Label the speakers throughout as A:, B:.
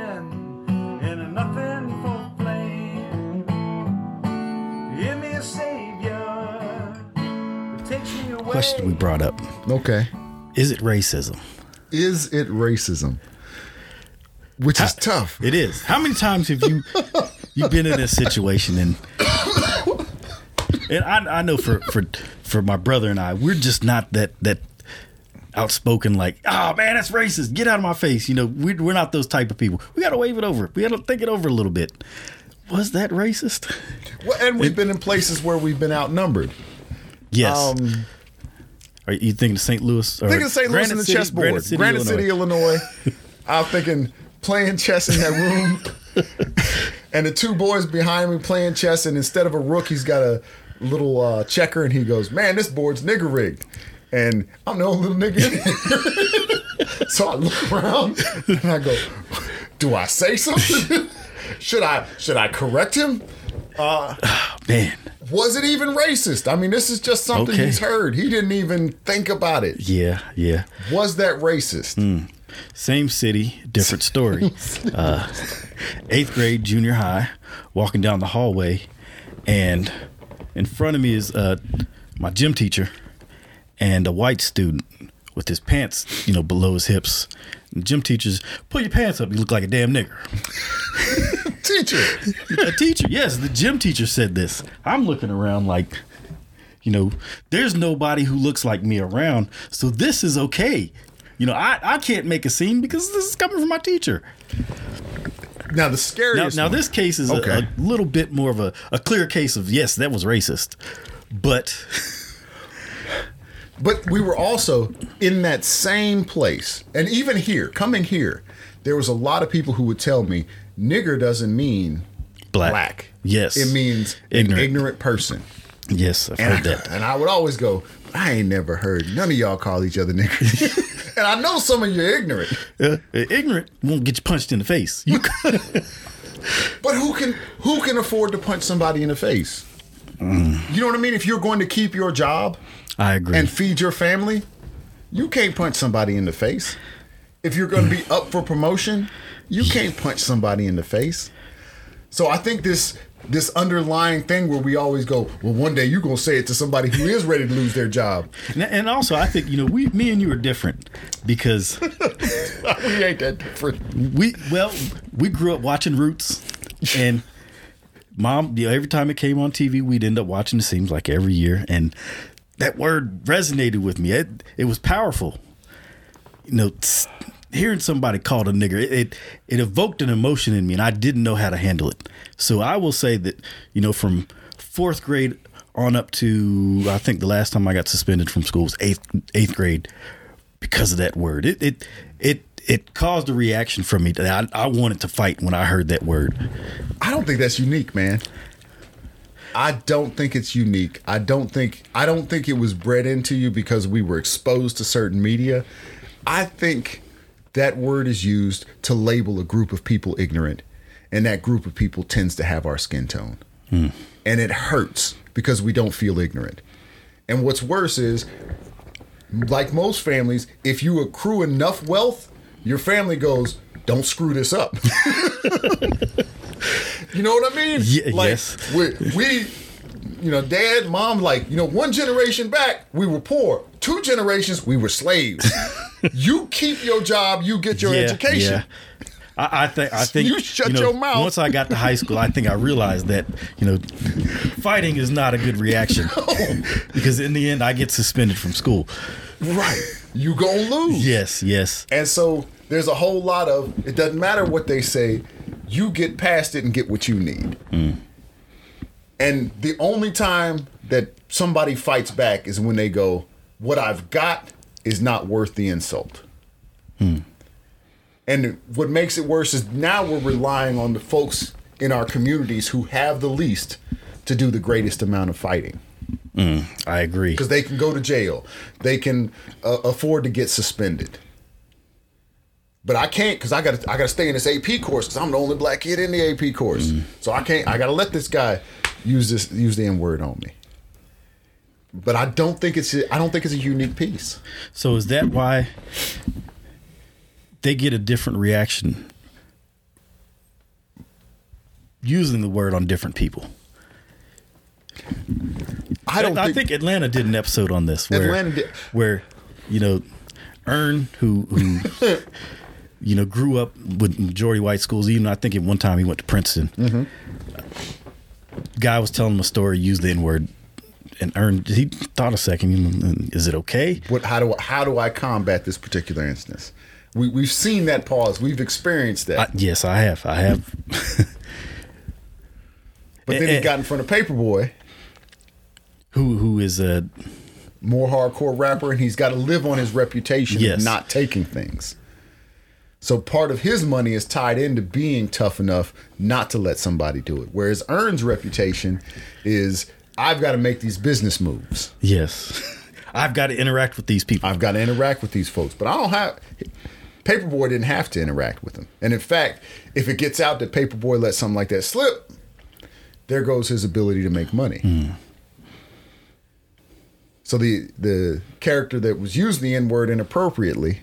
A: a and a nothing for flame. Give me a savior that takes me away.
B: Question we brought up:
C: Okay.
B: Is it racism?
C: Is it racism? Which is tough.
B: It is. How many times have you you been in this situation and and I, I know for for for my brother and I, we're just not that that outspoken like, oh man, that's racist. Get out of my face. You know, we, we're not those type of people. We got to wave it over. We got to think it over a little bit. Was that racist?
C: Well, and we've been in places where we've been outnumbered.
B: Yes.
C: Um,
B: Are you thinking of St. Louis? Or
C: Thinking of St. Louis
B: Granite
C: and the
B: City-
C: chessboard.
B: Granite City,
C: Granite
B: Illinois.
C: City, Illinois. I'm thinking playing chess in that room. and the two boys behind me playing chess, and instead of a rook, he's got a little uh, checker, and he goes, Man, this board's nigger rigged. And I'm the only little nigga so I look around and I go, Do I say something? should I should I correct him?
B: Uh, Man,
C: Was it even racist? I mean, this is just something
B: Okay.
C: he's heard. He didn't even think about it.
B: yeah, yeah.
C: Was that racist?
B: Hmm. Same city, different story. uh, eighth grade, junior high, walking down the hallway, and in front of me is uh, my gym teacher and a white student with his pants, you know, below his hips. And gym teacher's, pull your pants up, you look like a damn nigger.
C: Teacher.
B: a teacher, yes, the gym teacher said this. I'm looking around like, you know, there's nobody who looks like me around, so this is okay. You know, I, I can't make a scene because this is coming from my teacher.
C: Now the scariest.
B: now
C: one-
B: this case is a- a, little bit more of a, a clear case of yes, that was racist, but
C: But we were also in that same place, and even here, coming here, there was a lot of people who would tell me, "Nigger doesn't mean
B: black.
C: black.
B: Yes,
C: it means
B: Ignorant.
C: an ignorant person."
B: yes. I've
C: And
B: heard
C: I,
B: that.
C: and I would always go, "I ain't never heard none of y'all call each other nigger." and I know some of you are ignorant,
B: Uh, ignorant won't get you punched in the face. You
C: but who can who can afford to punch somebody in the face?
B: Mm.
C: You know what I mean? If you're going to keep your job,
B: I agree.
C: and feed your family, you can't punch somebody in the face. If you're going to be up for promotion, you can't punch somebody in the face. So I think this this underlying thing where we always go, well, one day you're going to say it to somebody who is ready to lose their job.
B: And, and also, I think you know, we, me and you are different because
C: we ain't that different.
B: we, well, we grew up watching Roots, and mom, you know, every time it came on TV, we'd end up watching. It seems like every year, and that word resonated with me. It, it was powerful. You know, hearing somebody called a nigger, it, it it evoked an emotion in me, and I didn't know how to handle it. So I will say that you know, from fourth grade on up to I think the last time I got suspended from school was eighth eighth grade because of that word. It it it it caused a reaction from me that I, I wanted to fight when I heard that word.
C: I don't think that's unique, man. I don't think it's unique. I don't think I don't think it was bred into you because we were exposed to certain media. I think that word is used to label a group of people ignorant, and that group of people tends to have our skin tone. Hmm. And it hurts because we don't feel ignorant. And what's worse is like most families, if you accrue enough wealth, your family goes, "Don't screw this up." you know what I mean? Like,
B: yes.
C: We, we, you know, dad, mom, like, you know, one generation back, we were poor. Two generations, we were slaves. you keep your job, you get your education.
B: I, I think I think
C: You shut
B: know,
C: your mouth.
B: Once I got to high school, I think I realized that you know, fighting is not a good reaction because in the end, I get suspended from school.
C: Right. You gonna lose.
B: Yes, yes,
C: And so there's a whole lot of it doesn't matter what they say, you get past it and get what you need. Mm. And the only time that somebody fights back is when they go, What I've got is not worth the insult. Hmm. And what makes it worse is now we're relying on the folks in our communities who have the least to do the greatest amount of fighting
B: I agree.
C: because they can go to jail, they can uh, afford to get suspended. But I can't because I got to I got to stay in this AP course because I'm the only black kid in the AP course. So I can't. I got to let this guy use this use the N word on me. But I don't think it's I don't think it's a unique piece.
B: So is that why they get a different reaction using the word on different people?
C: I don't
B: I
C: think,
B: think Atlanta did an episode on this where
C: Atlanta did-
B: where you know Earn who who you know grew up with majority white schools. Even I think at one time he went to Princeton.
C: Mm-hmm.
B: Guy was telling him a story, used the N word, and Earn he thought a second. Is it okay?
C: what how do how do I combat this particular instance? We we've seen that pause. We've experienced that.
B: I, yes, I have. I have.
C: but then he got in front of Paper Boi,
B: who who is a
C: more hardcore rapper, and he's got to live on his reputation
B: Yes.
C: of not taking things. So part of his money is tied into being tough enough not to let somebody do it. Whereas Earn's reputation is I've got to make these business moves.
B: yes. I've got to interact with these people.
C: I've got to interact with these folks, but I don't have. Paper Boi didn't have to interact with them, and in fact, if it gets out that Paper Boi let something like that slip, there goes his ability to make money. Hmm. So the the character that was using the N word inappropriately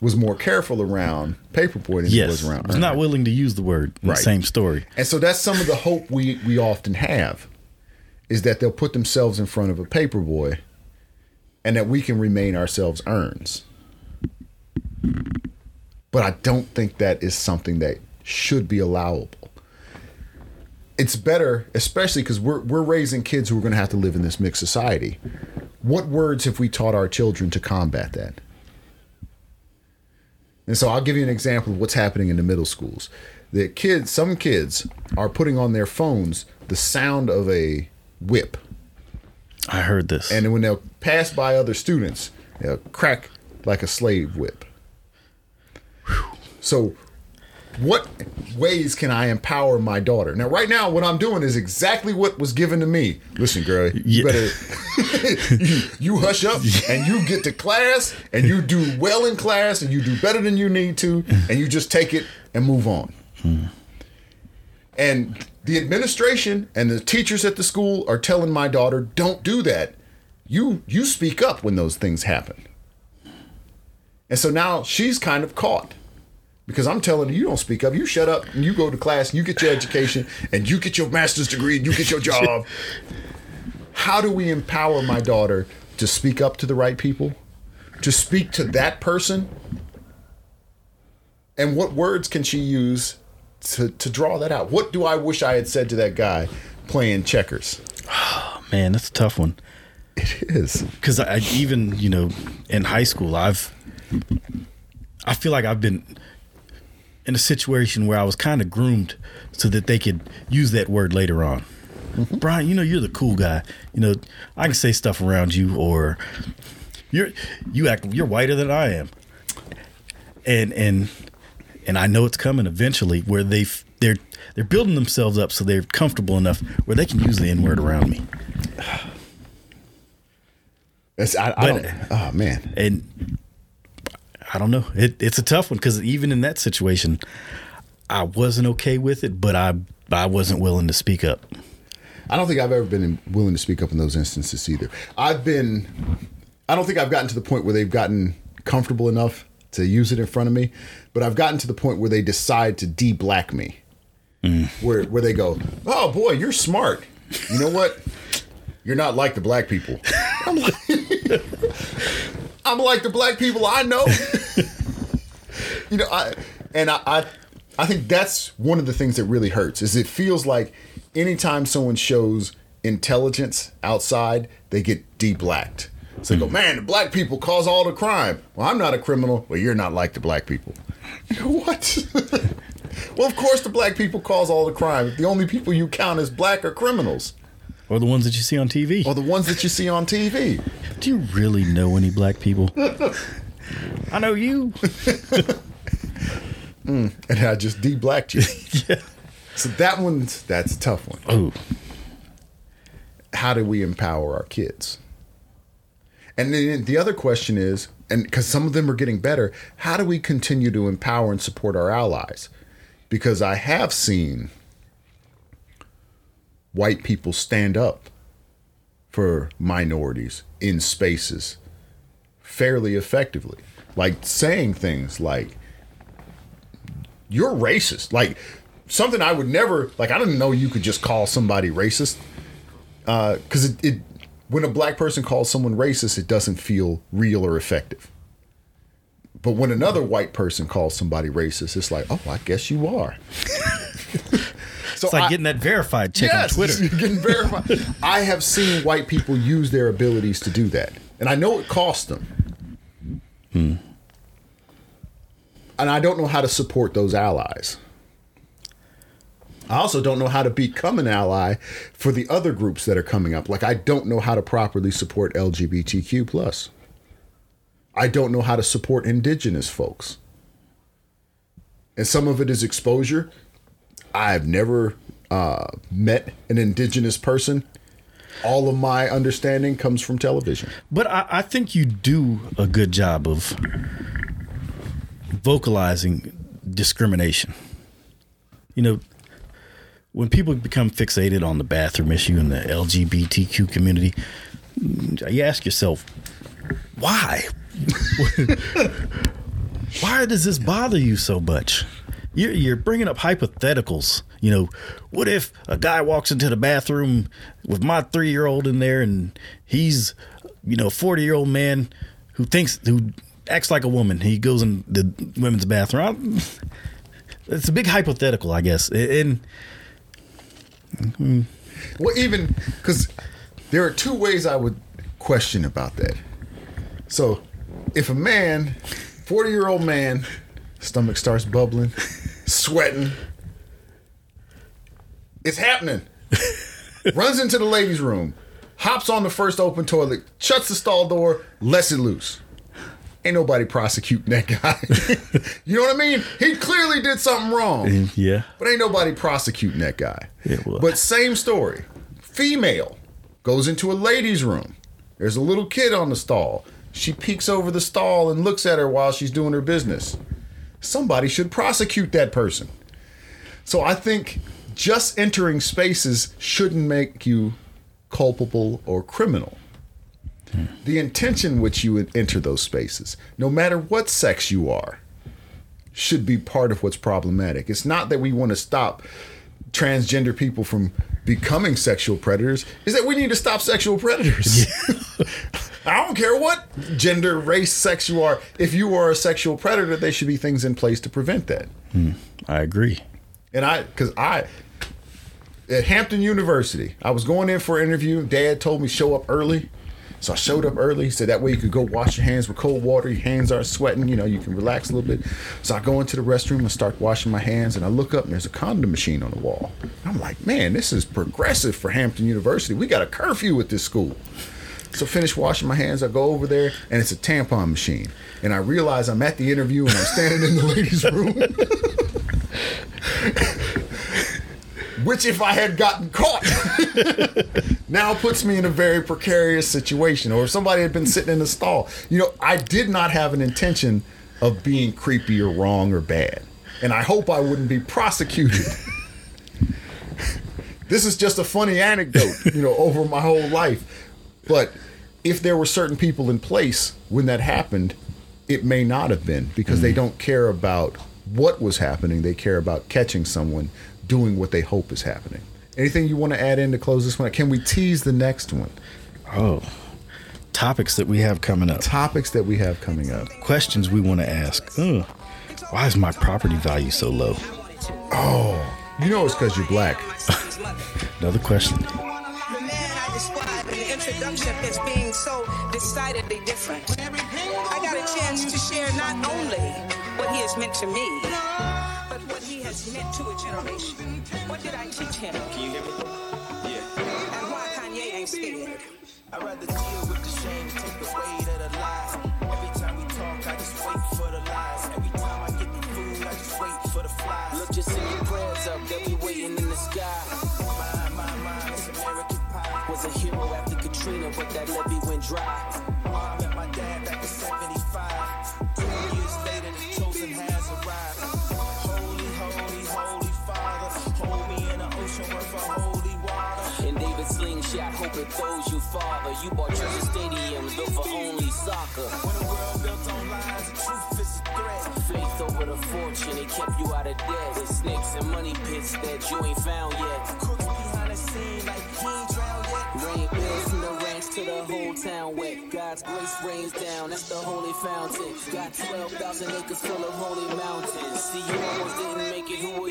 C: was more careful around Paperboy than he was around.
B: was not willing to use the word in
C: Right.
B: the same story.
C: And so that's some of the hope we we often have is that they'll put themselves in front of a paperboy and that we can remain ourselves earns. But I don't think that is something that should be allowable. It's better, especially because we're we're raising kids who are going to have to live in this mixed society. What words have we taught our children to combat that? And so I'll give you an example of what's happening in the middle schools. The kids, some kids are putting on their phones the sound of a whip.
B: I heard this.
C: And when they'll pass by other students, they'll crack like a slave whip. So, what ways can I empower my daughter? Now, right now, what I'm doing is exactly what was given to me. Listen, girl, you
B: Yeah.
C: better you, you hush up and you get to class and you do well in class and you do better than you need to and you just take it and move on. And the administration and the teachers at the school are telling my daughter, "Don't do that. You you speak up when those things happen." And so now she's kind of caught because I'm telling her, "You don't speak up. You shut up and you go to class and you get your education and you get your master's degree and you get your job." How do we empower my daughter to speak up to the right people? To speak to that person? And what words can she use to, to draw that out? What do I wish I had said to that guy playing checkers?
B: Oh, man, that's a tough one.
C: It is.
B: Because I even you know in high school, I've I feel like I've been in a situation where I was kind of groomed so that they could use that word later on. Mm-hmm. Brian, you know you're the cool guy. You know I can say stuff around you, or you're you act you're whiter than I am, and and and I know it's coming eventually where they they're they're building themselves up so they're comfortable enough where they can use the N word around me.
C: That's I, I
B: But-
C: don't. Oh man.
B: and I don't know. It, it's a tough one because even in that situation, I wasn't okay with it, but I I wasn't willing to speak up.
C: I don't think I've ever been willing to speak up in those instances either. I've been. I don't think I've gotten to the point where they've gotten comfortable enough to use it in front of me, but I've gotten to the point where they decide to de-black me, mm. where where they go, "Oh boy, you're smart. You know what? You're not like the black people." I'm like, I'm like the black people I know. You know, I and I, I I think that's one of the things that really hurts is it feels like anytime someone shows intelligence outside, they get de-blacked. So they go, hmm. man, the black people cause all the crime. Well, I'm not a criminal. Well, you're not like the black people. what? well, of course the black people cause all the crime. The only people you count as black are criminals.
B: Or the ones that you see on TV.
C: Or the ones that you see on TV.
B: Do you really know any black people? I know you. Mm.
C: And I just de-blacked you.
B: yeah.
C: So that one's that's a tough one.
B: Oh,
C: how do we empower our kids? And then the other question is, and because some of them are getting better, how do we continue to empower and support our allies? Because I have seen white people stand up for minorities in spaces fairly effectively. Like saying things like, you're racist. Like something I would never, like, I didn't know you could just call somebody racist. Because it, it, when a black person calls someone racist, it doesn't feel real or effective. But when another white person calls somebody racist, it's like, oh, I guess you are. so
B: It's like
C: I-
B: getting that verified check
C: yes,
B: on Twitter.
C: getting verified. I have seen white people use their abilities to do that, and I know it costs them.
B: Hmm.
C: And I don't know how to support those allies. I also don't know how to become an ally for the other groups that are coming up. Like I don't know how to properly support LGBTQ plus. I don't know how to support indigenous folks. And some of it is exposure. I've never uh, met an indigenous person. All of my understanding comes from television.
B: But I, I think you do a good job of vocalizing discrimination. You know, when people become fixated on the bathroom issue in the LGBTQ community, you ask yourself, why? why does this bother you so much? You're, you're bringing up hypotheticals. You know, what if a guy walks into the bathroom with my three year old in there and he's, you know, a 40 year old man who thinks, who acts like a woman? He goes in the women's bathroom. I- It's a big hypothetical, I guess. And mm.
C: Well, even because there are two ways I would question about that. So, if a man, 40 year old man, stomach starts bubbling, sweating, it's happening. Runs into the ladies' room, hops on the first open toilet, shuts the stall door, lets it loose. Ain't nobody prosecuting that guy. you know what I mean? He clearly did something wrong.
B: yeah,
C: But ain't nobody prosecuting that guy.
B: Yeah, well-
C: But same story. Female goes into a ladies' room. There's a little kid on the stall. She peeks over the stall and looks at her while she's doing her business. Somebody should prosecute that person. So I think just entering spaces shouldn't make you culpable or criminal. The intention which you enter those spaces, no matter what sex you are, should be part of what's problematic. It's not that we want to stop transgender people from becoming sexual predators, is that we need to stop sexual predators. I don't care what gender, race, sex you are. If you are a sexual predator, there should be things in place to prevent that. Hmm.
B: I agree.
C: And I, because I, at Hampton University, I was going in for an interview. Dad told me show up early. So I showed up early. Said that way you could go wash your hands with cold water. Your hands aren't sweating. You know, you can relax a little bit. So I go into the restroom and start washing my hands. And I look up and there's a condom machine on the wall. I'm like, man, this is progressive for Hampton University. We got a curfew at this school. So finish washing my hands. I go over there and it's a tampon machine. And I realize I'm at the interview and I'm standing in the ladies' room. Which, if I had gotten caught, now puts me in a very precarious situation. Or if somebody had been sitting in the stall, you know, I did not have an intention of being creepy or wrong or bad. And I hope I wouldn't be prosecuted. this is just a funny anecdote, you know, over my whole life. But if there were certain people in place when that happened, it may not have been because they mm-hmm. don't care about what was happening. They care about catching someone doing what they hope is happening. Anything you want to add in to close this one? Can we tease the next one?
B: Oh, topics that we have coming up,
C: Topics that we have coming up.
B: questions we want to ask. Ugh. Why is my property value so low?
C: Oh, you know it's because you're black.
B: Another question.
D: The man I described in the introduction as being so decidedly different. I got a chance to share not only what he has meant to me, but what meant to a generation. What did I teach him?
E: Can you hear me? Yeah.
D: And why Kanye ain't scared.
E: I'd rather deal with the shame, take the weight of the lies. Every time we talk, I just wait for the lies. Every time I get the food, I just wait for the flies. Look, just send your prayers up, they'll be waiting in the sky. My, my, my, it's American pie. Was a hero after Katrina.
F: Katrina, but that levee went dry. Mom met my dad back in 75. It throws you farther. You bought treasure stadiums built for only soccer. When the world built on lies, the truth is a threat. Faith over the fortune, it kept you out of debt. With snakes and money pits that you ain't found yet. Crooks behind the scene like he ain't drowned yet. Rain bills from the ranch to the whole town wet. God's grace rains down, that's the holy fountain. Got 12,000 acres full of holy mountains. See, you almost didn't make it, who